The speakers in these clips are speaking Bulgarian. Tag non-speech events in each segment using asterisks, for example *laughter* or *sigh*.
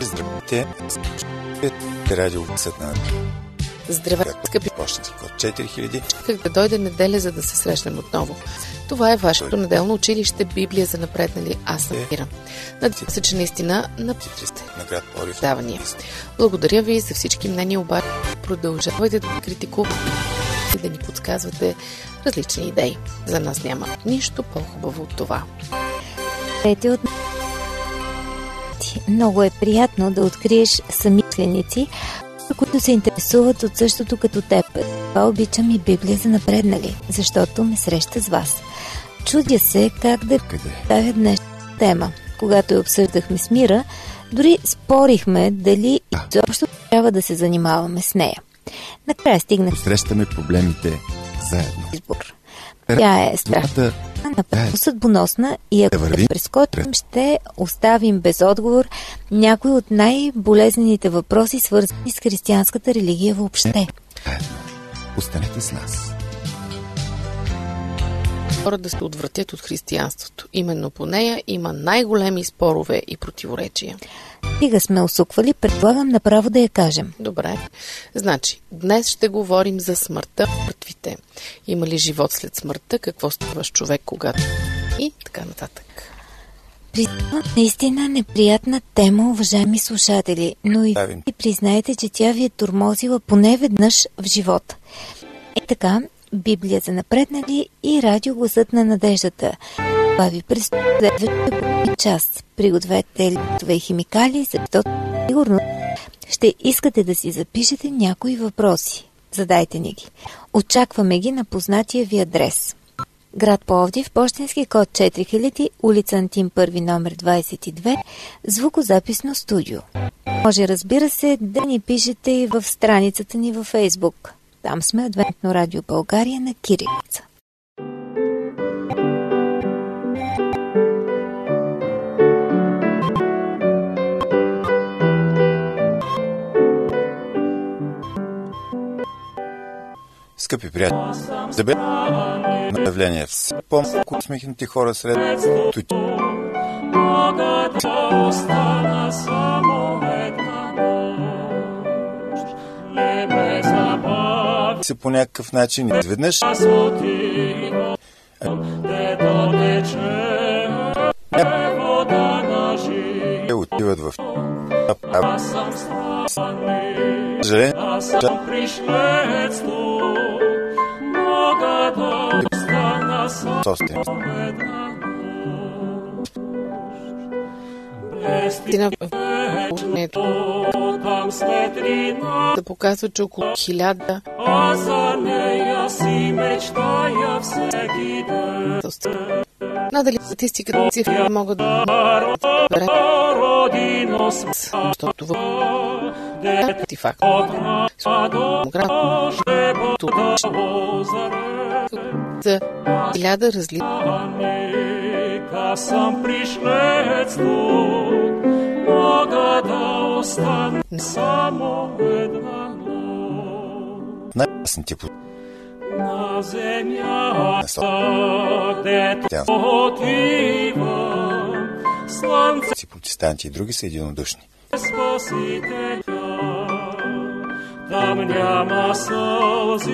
Здравейте, радио на Здравейте, скъпи почтенски код 4000. Как да дойде неделя, за да се срещнем отново. Това е вашето неделно училище Библия за напреднали. Аз съм Ира. Надявам се, че наистина на на град Порив. давания. Благодаря ви за всички мнения, обаче продължавайте да критикувате и да ни подсказвате различни идеи. За нас няма нищо по-хубаво от това. Ете от много е приятно да откриеш самишленици, които се интересуват от същото като теб. Това обичам и Библия за напреднали, защото ме среща с вас. Чудя се как да представя днес тема. Когато я обсъждахме с Мира, дори спорихме дали изобщо трябва да се занимаваме с нея. Накрая стигнах Срещаме проблемите заедно. избор. Тя е страшна, напълно съдбоносна и ако върви. я прескочим, ще оставим без отговор някои от най-болезнените въпроси, свързани с християнската религия въобще. Заедно. Останете с нас. Хора да се отвратят от християнството. Именно по нея има най-големи спорове и противоречия. Стига сме усуквали, предлагам направо да я кажем. Добре. Значи, днес ще говорим за смъртта в мъртвите. Има ли живот след смъртта? Какво става с човек, когато... И така нататък. Признавам наистина неприятна тема, уважаеми слушатели, но и ви признаете, че тя ви е турмозила поне веднъж в живота. Е така, Библия за напреднали и радио гласът на надеждата. Това ви предстои следващия половин час. Пригответе листове и химикали, защото сигурно ще искате да си запишете някои въпроси. Задайте ни ги. Очакваме ги на познатия ви адрес. Град Пловдив, почтенски код 4000, улица Антим 1 номер 22, звукозаписно студио. Може, разбира се, да ни пишете и в страницата ни във Фейсбук. Там сме Адвентно радио България на Кирилица. Скъпи приятели, да бе на явление. Все по-малко усмихнати хора сред тути. остана само една се по някакъв начин. Изведнъж на те отиват в Аз съм странник, аз съм пришлец тук. Мога да остана само да показва, че около хиляда а за нея си мечтая всеки ден. Надали статистиката цифри могат да Родино защото в ти факт. За хиляда различни съм пришлец тук, да остана само една нощ. най-ясните по На земята, дето отива, слънце си протестанти и други са единодушни. спасителя. Там няма сълзи,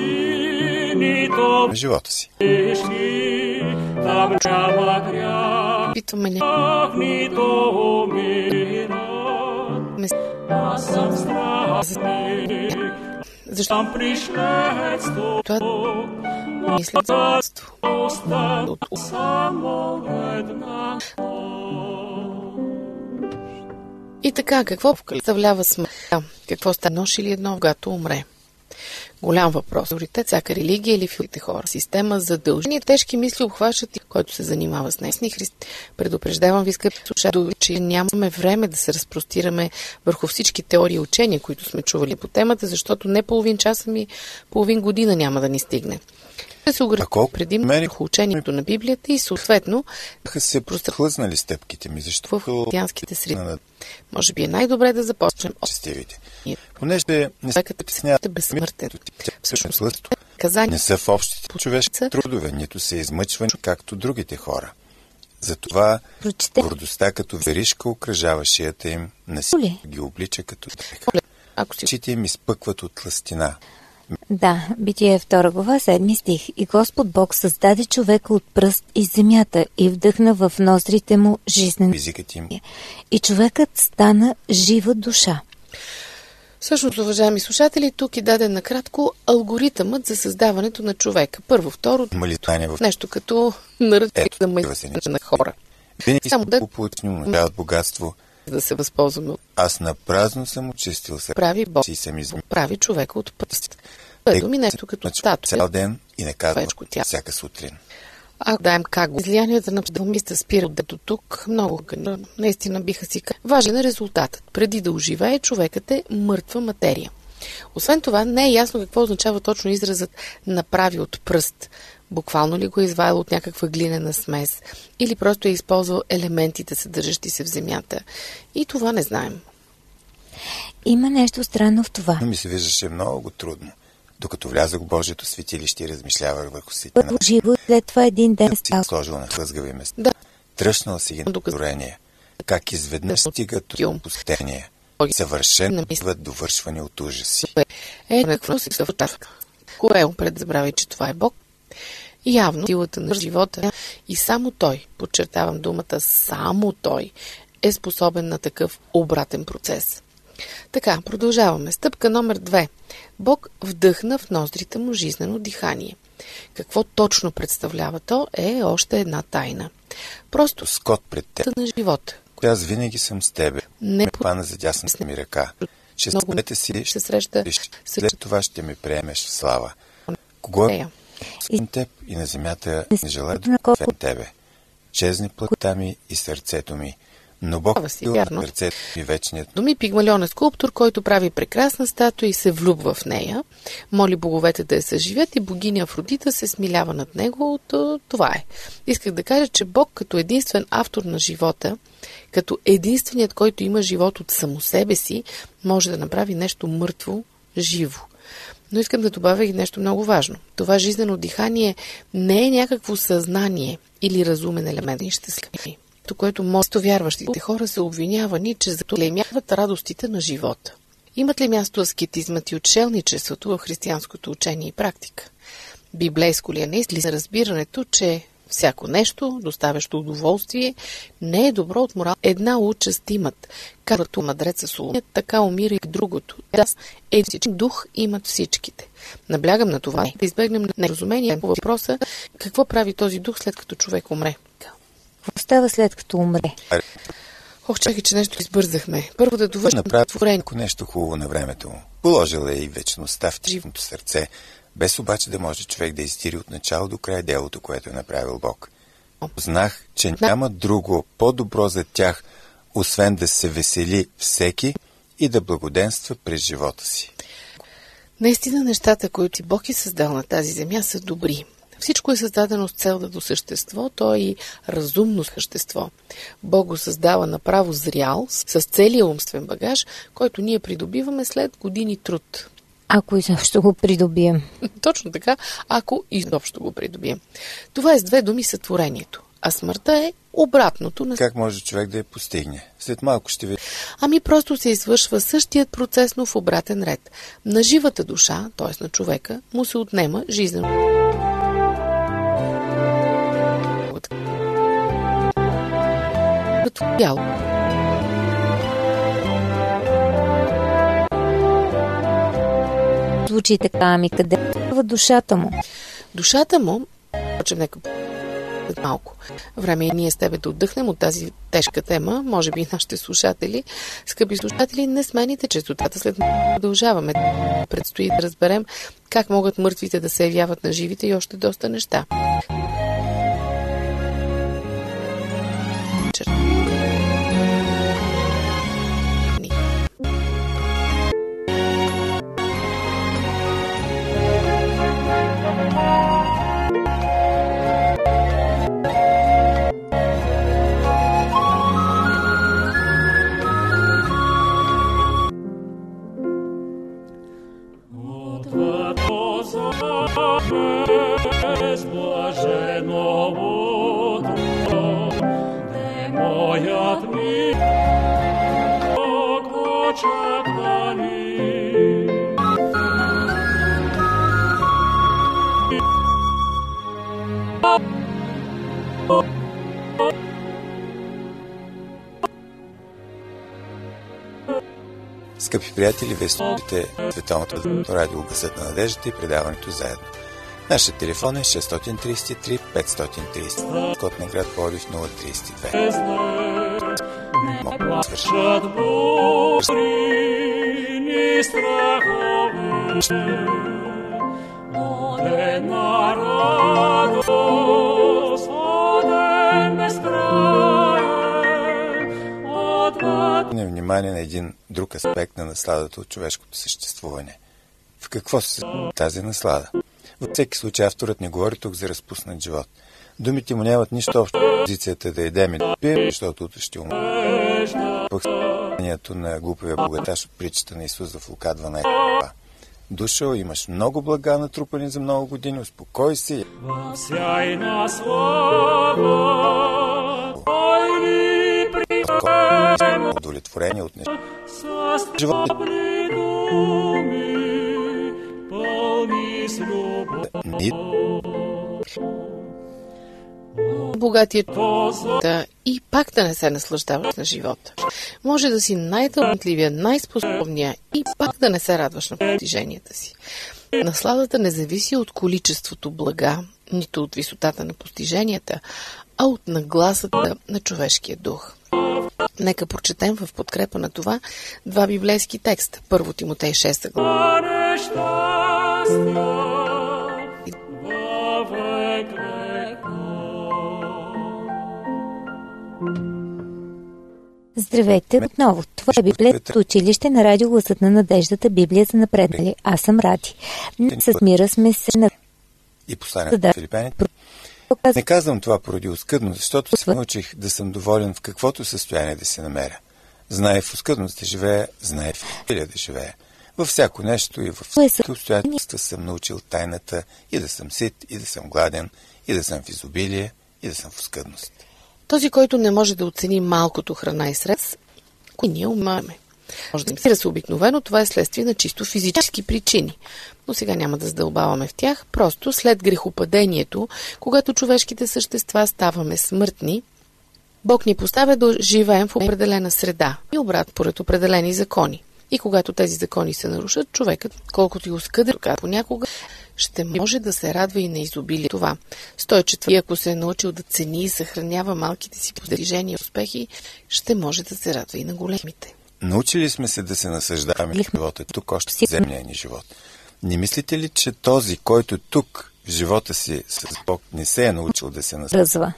нито На живота си. там няма грях, нито умира. Аз съм страстник, защо съм пришлец тук, това братство. остана само една И така, какво представлява смъртта? Какво стане нощ или едно, когато умре? Голям въпрос. Приоритет всяка религия или филите хора. Система за дължини. Тежки мисли обхващат и който се занимава с несни христи. Предупреждавам ви, скъпи слушатели, че нямаме време да се разпростираме върху всички теории и учения, които сме чували по темата, защото не половин часа ми, половин година няма да ни стигне. Да се А ограничим колко предимно мери- върху учението на Библията и съответно се хлъзнали стъпките ми, в защото християнските среди. на Може би е най-добре да започнем от честивите. Понеже не човекът притесняват е безсмъртен. всъщност Всъщност, не са в общите човешки трудове, нито се измъчвани, както другите хора. Затова Прочете. гордостта като веришка окръжава шията им, насилие ги облича като дрех. Ако си Очите им изпъкват от тластина. Да, Битие 2 глава, 7 стих. И Господ Бог създаде човека от пръст из земята и вдъхна в ноздрите му жизнен. Езикът им И човекът стана жива душа. Всъщност, уважаеми слушатели, тук е даден накратко алгоритъмът за създаването на човека. Първо, второ, има ли тайне в нещо като за такива са мъжете на хора. Винаги Само да- получни от богатство. Да се възползваме от Аз на празно съм очистил се. прави Бог. си съм измил. Прави човека от пръст. Е думи нещо като статуя. цял ден и не човешко тяло. всяка сутрин. Ако даем как го. Излиянията на псалмиста спира до тук, много наистина биха си. Важен е резултатът. Преди да оживее, човекът е мъртва материя. Освен това, не е ясно какво означава точно изразът направи от пръст. Буквално ли го е изваял от някаква глинена смес или просто е използвал елементите, съдържащи се в земята. И това не знаем. Има нещо странно в това. Но ми се виждаше много трудно. Докато влязах в Божието светилище и размишлявах върху си Първо живо, след това един ден си става. сложил на хлъзгави места. Да. Тръщнал си ги на Докато- творение. Как изведнъж стигат Килм. до пустение. Ой. Съвършено Не мисля. биват довършвани от ужаси. Е, какво си съвъртава? Кое пред забравяй, че това е Бог? Явно силата на живота и само Той, подчертавам думата само Той, е способен на такъв обратен процес. Така, продължаваме. Стъпка номер две. Бог вдъхна в ноздрите му жизнено дихание. Какво точно представлява то е още една тайна. Просто Скот пред теб. на живота. Аз винаги съм с тебе. Не Ме хвана за дясната ми ръка. Ще Много си, ще среща виж, с- след това ще ме приемеш в слава. Кого е към теб и на земята не желая да колко- освен тебе. Чезне плътта ми и сърцето ми, но Бог си е на сърцето ми вечният. Доми Пигмалион е скулптор, който прави прекрасна статуя и се влюбва в нея. Моли боговете да я съживят и богиня Афродита се смилява над него. То, това е. Исках да кажа, че Бог като единствен автор на живота, като единственият, който има живот от само себе си, може да направи нещо мъртво живо. Но искам да добавя и нещо много важно. Това жизнено дихание не е някакво съзнание или разумен елемент. И щастливи. То, което мосто вярващите хора са обвинявани, че заклеймяват радостите на живота. Имат ли място аскетизмът и отшелничеството в християнското учение и практика? Библейско ли е наистина разбирането, че всяко нещо, доставящо удоволствие, не е добро от морал. Една участ имат, както мъдреца Соломон, така умира и другото. Да, един дух имат всичките. Наблягам на това, да избегнем неразумение по въпроса какво прави този дух след като човек умре. Какво става след като умре? Ох, чакай, че нещо избързахме. Първо да довършим Направи творение. ако нещо хубаво на времето му. Положила е и вечността в живото сърце, без обаче да може човек да изтири от начало до край делото, което е направил Бог. Знах, че няма друго по-добро за тях, освен да се весели всеки и да благоденства през живота си. Наистина нещата, които Бог е създал на тази земя, са добри. Всичко е създадено с цел да до същество, то е и разумно същество. Бог го създава направо зрял, с целия умствен багаж, който ние придобиваме след години труд. Ако изобщо го придобием. Точно така, ако изобщо го придобием. Това е с две думи сътворението. А смъртта е обратното на... Как може човек да я постигне? След малко ще ви... Ами просто се извършва същият процес, но в обратен ред. На живата душа, т.е. на човека, му се отнема жизнено. Тяло. Звучи така, ами къде е душата му? Душата му, че нека малко време и ние с тебе да отдъхнем от тази тежка тема, може би и нашите слушатели. Скъпи слушатели, не смените честотата, след малко продължаваме. Предстои да разберем как могат мъртвите да се явяват на живите и още доста неща. без блаженного, де моя твоя. Скъпи приятели, вие слушате Световното радио Гъсът на надеждата и предаването заедно. Нашия телефон е 633 530. Код на град Пловдив 032. Мога да свърши. Плачат бури, ни внимание на един друг аспект на насладата от човешкото съществуване. В какво се тази наслада? Във всеки случай авторът не говори тук за разпуснат живот. Думите му нямат нищо общо с позицията да едем и да пием, защото утре ще умре. Пък на глупавия богаташ от притчата на Исус в Лука 12. Дошъл, имаш много блага натрупани за много години, успокой се. Сяй на слава, Удовлетворение от неща. Богатият да и пак да не се наслаждаваш на живота. Може да си най-талантливия, най-способния и пак да не се радваш на постиженията си. Насладата не зависи от количеството блага, нито от висотата на постиженията, а от нагласата на човешкия дух. Нека прочетем в подкрепа на това два библейски текста. Първо Тимотей 6 глава. Здравейте отново. Това е Библейското училище на радио Гласът на надеждата Библия за напреднали. Аз съм Ради. С мира сме се на и посланието Да. на Филипяните. Не казвам това поради оскъдно, защото се научих да съм доволен в каквото състояние да се намеря. Знае в оскъдност да живея, знае в изобилие да живея. Във всяко нещо и във всяки обстоятелства съм научил тайната и да съм сит, и да съм гладен, и да съм в изобилие, и да съм в оскъдност. Този, който не може да оцени малкото храна и средства, кои ние умаме. Може да им се обикновено, това е следствие на чисто физически причини. Но сега няма да задълбаваме в тях. Просто след грехопадението, когато човешките същества ставаме смъртни, Бог ни поставя да живеем в определена среда и обрат поред определени закони. И когато тези закони се нарушат, човекът, колкото и оскъден понякога, ще може да се радва и на изобилие това. 104. И ако се е научил да цени и съхранява малките си постижения и успехи, ще може да се радва и на големите. Научили сме се да се насъждаваме в живота тук още в земния ни живот. Не мислите ли, че този, който тук в живота си с Бог не се е научил да се насъждава?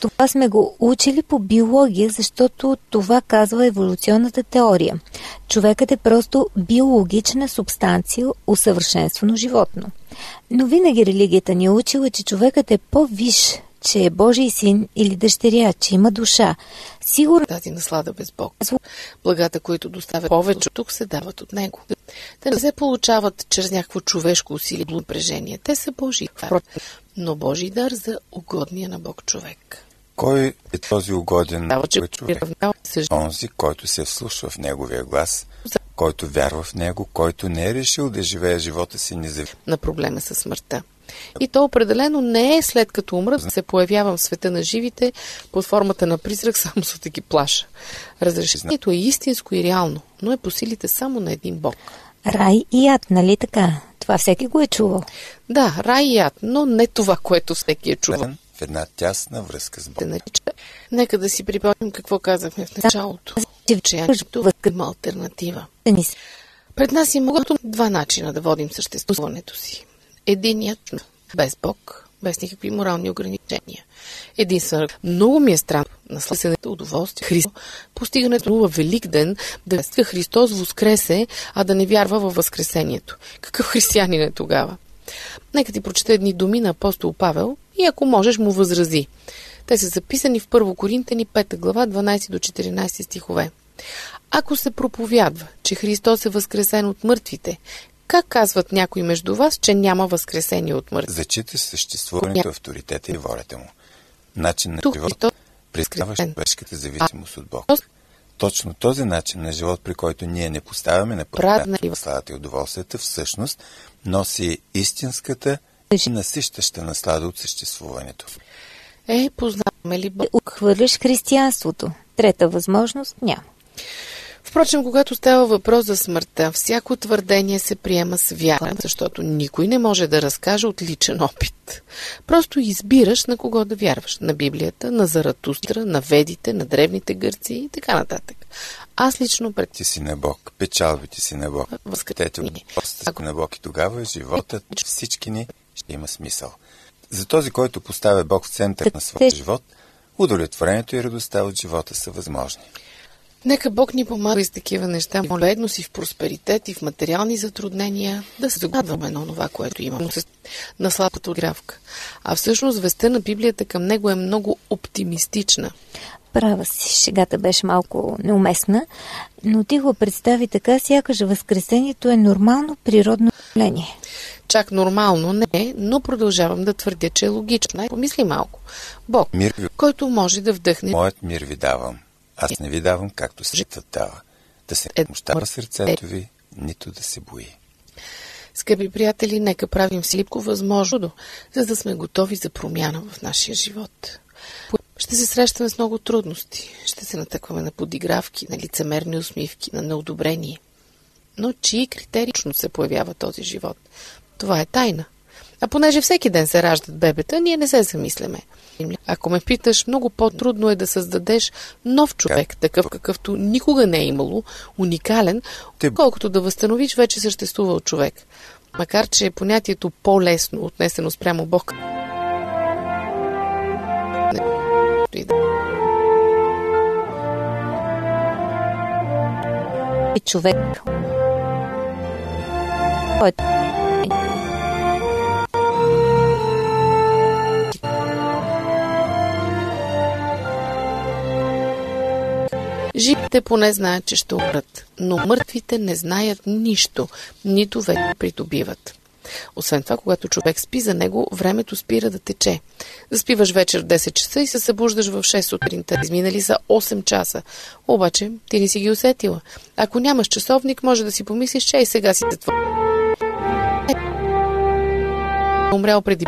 Това сме го учили по биология, защото това казва еволюционната теория. Човекът е просто биологична субстанция, усъвършенствано животно. Но винаги религията ни е учила, че човекът е по-виш, че е Божий син или дъщеря, че има душа. Сигурно Тази наслада без Бог. Благата, които доставят повече тук, се дават от Него. Те не се получават чрез някакво човешко усилие и напрежение. Те са Божии, но Божий дар за угодния на Бог човек. Кой е този угоден Дава, че Бог човек? Онзи, който се вслушва в неговия глас, който вярва в него, който не е решил да живее живота си независимо. на проблема със смъртта. И то определено не е след като умрат, да се появявам в света на живите под формата на призрак, *laughs* само за да ги плаша. Разрешението е истинско и реално, но е по силите само на един Бог. рай и ад, нали така? Това всеки го е чувал. Да, рай и ад, но не това, което всеки е чувал. В една тясна връзка с Бог. Се нарича. Нека да си припомним какво казахме в началото. Че има альтернатива. се Пред нас има два начина да водим съществуването си. Единият без Бог, без никакви морални ограничения. Единствено, много ми е странно на сласенето удоволствие Христо, постигането на велик ден, да вества Христос воскресе, а да не вярва във възкресението. Какъв християнин е тогава? Нека ти прочета едни думи на апостол Павел и ако можеш му възрази. Те са записани в 1 Коринтени 5 глава 12 до 14 стихове. Ако се проповядва, че Христос е възкресен от мъртвите, как казват някои между вас, че няма възкресение от мъртвите? Зачита съществуването, авторитета и волята му. Начин на Тук живот, Христос признаваш човешката зависимост от Бог. Точно този начин на живот, при който ние не поставяме на първата сладата и удоволствията, всъщност носи истинската и насищаща наслада от съществуването. Е, познаваме ли Бог? Отхвърляш християнството. Трета възможност няма. Впрочем, когато става въпрос за смъртта, всяко твърдение се приема с вяра, защото никой не може да разкаже от личен опит. Просто избираш на кого да вярваш. На Библията, на Заратустра, на ведите, на древните гърци и така нататък. Аз лично пред... Ти си на Бог, печалбите си на Бог. Възкатете от Ако на Бог и тогава животът всички ни ще има смисъл. За този, който поставя Бог в център на своя живот, удовлетворението и радостта от живота са възможни. Нека Бог ни помага и с такива неща. Моледно си в просперитет и в материални затруднения да се догадваме на това, което имаме на слабата гравка. А всъщност веста на Библията към него е много оптимистична. Права си, шегата беше малко неуместна, но ти го представи така, сякаш възкресението е нормално природно явление. Чак нормално не, но продължавам да твърдя, че е логично. Помисли малко. Бог, мир ви... който може да вдъхне... Моят мир ви давам. Аз не ви давам, както светът дава. Да се мощава сърцето ви, нито да се бои. Скъпи приятели, нека правим всичко възможно, за да сме готови за промяна в нашия живот. Ще се срещаме с много трудности. Ще се натъкваме на подигравки, на лицемерни усмивки, на неодобрение. Но чии критерично се появява този живот? Това е тайна. А понеже всеки ден се раждат бебета, ние не се замисляме. Ако ме питаш, много по-трудно е да създадеш нов човек, такъв какъвто никога не е имало, уникален, колкото да възстановиш вече съществувал човек. Макар, че понятието по-лесно, отнесено спрямо Бог, човек. Който Живите поне знаят, че ще умрат, но мъртвите не знаят нищо, нито вече придобиват. Освен това, когато човек спи за него, времето спира да тече. Заспиваш вечер в 10 часа и се събуждаш в 6 сутринта. Изминали са 8 часа. Обаче, ти не си ги усетила. Ако нямаш часовник, може да си помислиш, че и сега си затвор. Умрял преди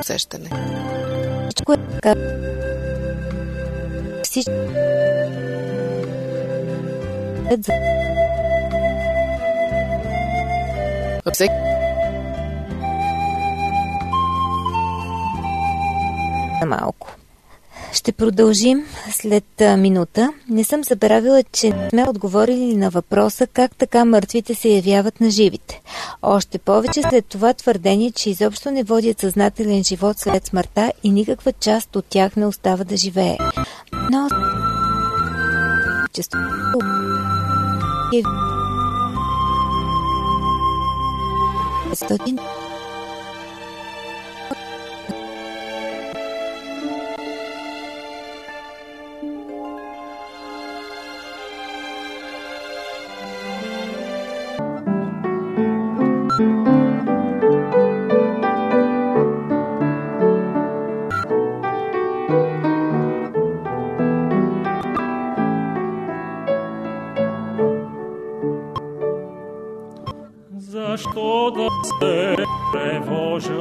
усещане. Всичко е така. Всичко всеки малко. Ще продължим след минута. Не съм забравила, че сме отговорили на въпроса как така мъртвите се явяват на живите. Още повече след това твърдение, че изобщо не водят съзнателен живот след смъртта и никаква част от тях не остава да живее. Но... Стотин Защо да се тревожа?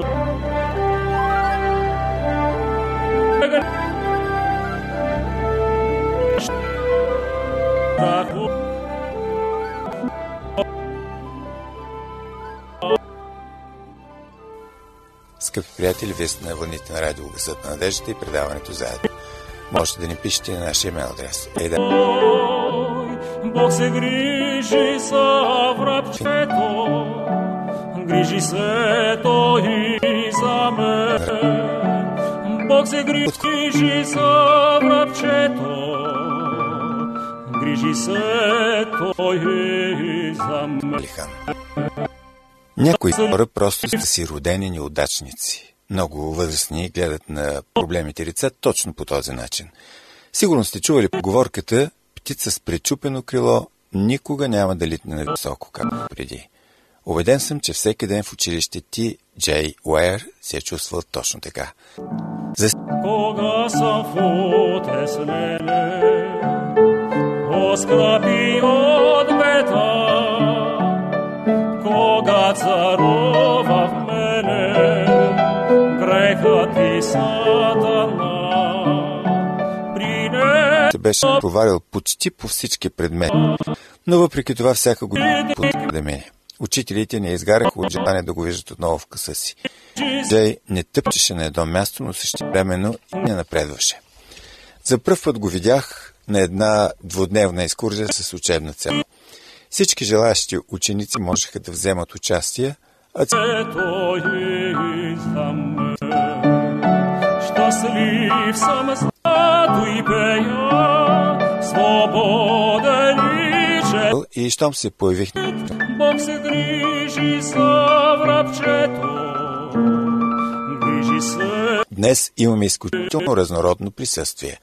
Скъпи приятели, вие сте на вълните на радио Гъсът на надеждата и предаването заедно. Можете да ни пишете на нашия имейл адрес. Е, да. Бог се грижи за грижи се той за мен. Бог се грижи за врабчето, грижи се той за мен. Някои хора просто са си родени неудачници. Много възрастни гледат на проблемите лица точно по този начин. Сигурно сте чували поговорката птица с пречупено крило никога няма да литне на високо, както преди. Убеден съм, че всеки ден в училище ти, Джей Уейер, се е чувствал точно така. За Кога съм футеснене, оскрапи от бета, кога царува в мене, грехът и сатана. Се беше провалял почти по всички предмети, но въпреки това всяка година да мине. Учителите не изгаряха от желание да го виждат отново в къса си. Джей не тъпчеше на едно място, но същевременно и не напредваше. За първ път го видях на една двудневна екскурзия с учебна цел. Всички желаящи ученици можеха да вземат участие, а. Щастлив съм, зато и пея, свободен и щом се появих Се грижи за врабчето. Грижи се Днес имаме изключително разнородно присъствие.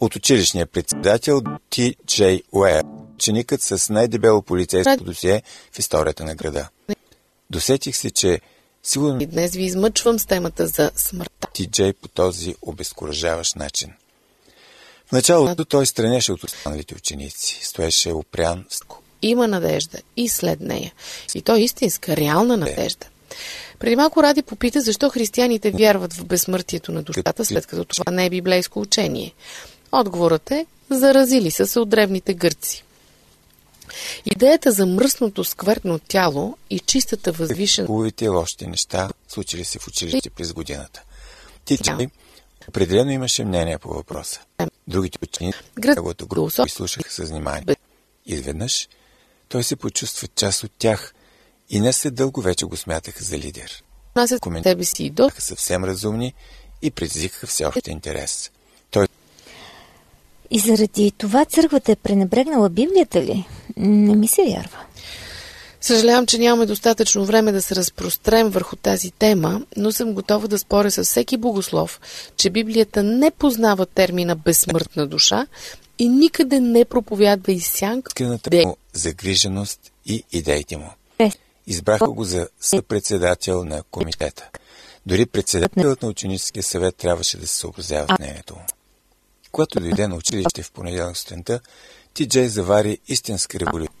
От училищния председател Ти Джей Уер, ученикът с най-дебело полицейско досие в историята на града. Досетих се, че сигурно И днес ви измъчвам с темата за смъртта. Ти Джей по този обезкуражаващ начин. В началото той странеше от останалите ученици. Стоеше опрян с Има надежда и след нея. И то е истинска, реална надежда. Преди малко Ради попита защо християните вярват в безсмъртието на душата, след като това не е библейско учение. Отговорът е заразили са се от древните гърци. Идеята за мръсното сквъртно тяло и чистата възвишена хубавите лошите неща, случили се в училище през годината. Ти Джей определено имаше мнение по въпроса. Другите ученици Град- неговата група изслушаха с внимание. Изведнъж той се почувства част от тях и не след дълго вече го смятаха за лидер. отнасят Коментар- себе си и до Бяха съвсем разумни и предизвикаха всеобщ интерес. Той И заради това църквата е пренебрегнала Библията ли? Не ми се вярва. Съжалявам, че нямаме достатъчно време да се разпрострем върху тази тема, но съм готова да споря с всеки богослов, че Библията не познава термина безсмъртна душа и никъде не проповядва и сянка де- му загриженост и идеите му. Избраха го за съпредседател на комитета. Дори председателът на ученическия съвет трябваше да се съобразява с мнението му. Когато дойде на училище в понеделник сутринта, Ти Джей завари истинска революция.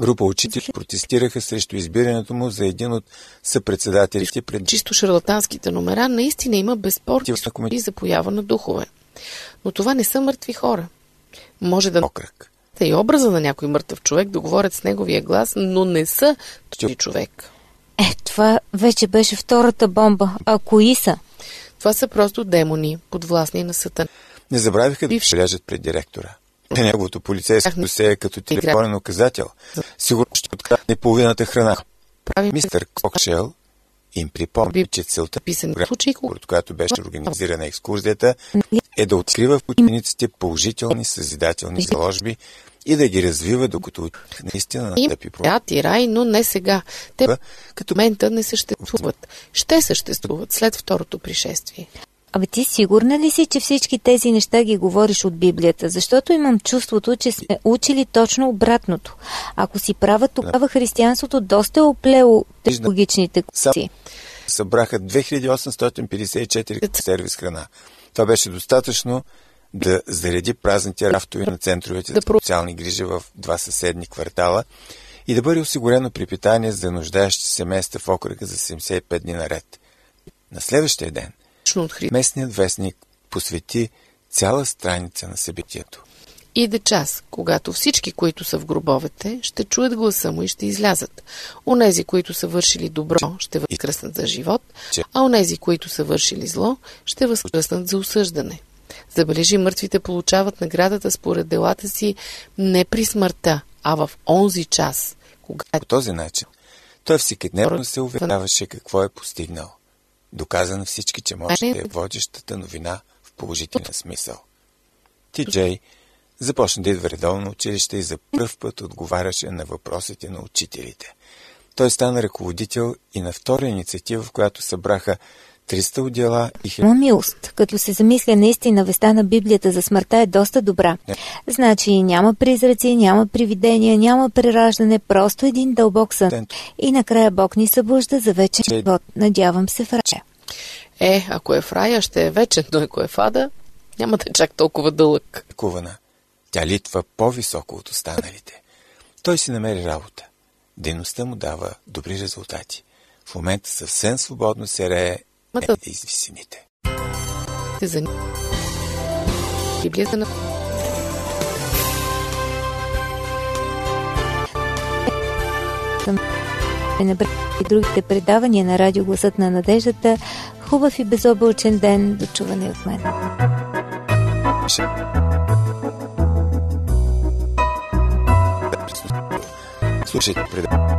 Група учители протестираха срещу избирането му за един от съпредседателите пред чисто шарлатанските номера, наистина има безспорни комитет. за поява на духове. Но това не са мъртви хора. Може да окръг. е и образа на някой мъртъв човек, да говорят с неговия глас, но не са този човек. Е, това вече беше втората бомба. А кои са? Това са просто демони, подвластни на сатана. Не забравиха да Бивши. бележат пред директора. Неговото полицейско досе е като телефонен указател. Сигурно ще открадне половината храна. Прави Мистер Кокшел им припомни, че целта, писан програма, случай, която беше организирана екскурзията, е да открива в учениците положителни съзидателни заложби и да ги развива, докато наистина им настъпи свят и рай, но не сега. Те като в момента не съществуват. Ще съществуват след второто пришествие. Абе ти сигурна ли си, че всички тези неща ги говориш от Библията? Защото имам чувството, че сме учили точно обратното. Ако си права, тогава християнството доста е оплело технологичните Сам- си. събраха 2854 сервис храна. Това беше достатъчно да зареди празните рафтове на центровете за социални грижи в два съседни квартала и да бъде осигурено припитание за нуждаещи се места в окръга за 75 дни наред. На следващия ден Точно от Христос. местният вестник посвети цяла страница на събитието. Иде час, когато всички, които са в гробовете, ще чуят гласа му и ще излязат. Онези, които са вършили добро, ще възкръснат за живот, а онези, които са вършили зло, ще възкръснат за осъждане. Забележи, мъртвите получават наградата според делата си не при смъртта, а в онзи час, когато По този начин той всекидневно се уверяваше какво е постигнал. Доказа на всички, че може да е водещата новина в положителен смисъл. Ти Джей започна да идва редовно училище и за пръв път отговаряше на въпросите на учителите. Той стана ръководител и на втора инициатива, в която събраха 300 отдела и Има милост. Като се замисля наистина веста на Библията за смъртта е доста добра. Значи няма призраци, няма привидения, няма прераждане, просто един дълбок сън. И накрая Бог ни събужда за вечен Че- живот. Надявам се в рая. Е, ако е в рая, ще е вечен, но ако е в ада, няма да е чак толкова дълъг. кувана. Тя литва по-високо от останалите. Той си намери работа. Дейността му дава добри резултати. В момента съвсем свободно се рее Мата- да из висините. Те за Библията на набрати и другите предавания на радио Гласът на надеждата. Хубав и безоблачен ден. До чуване от мен. Слушайте предаването.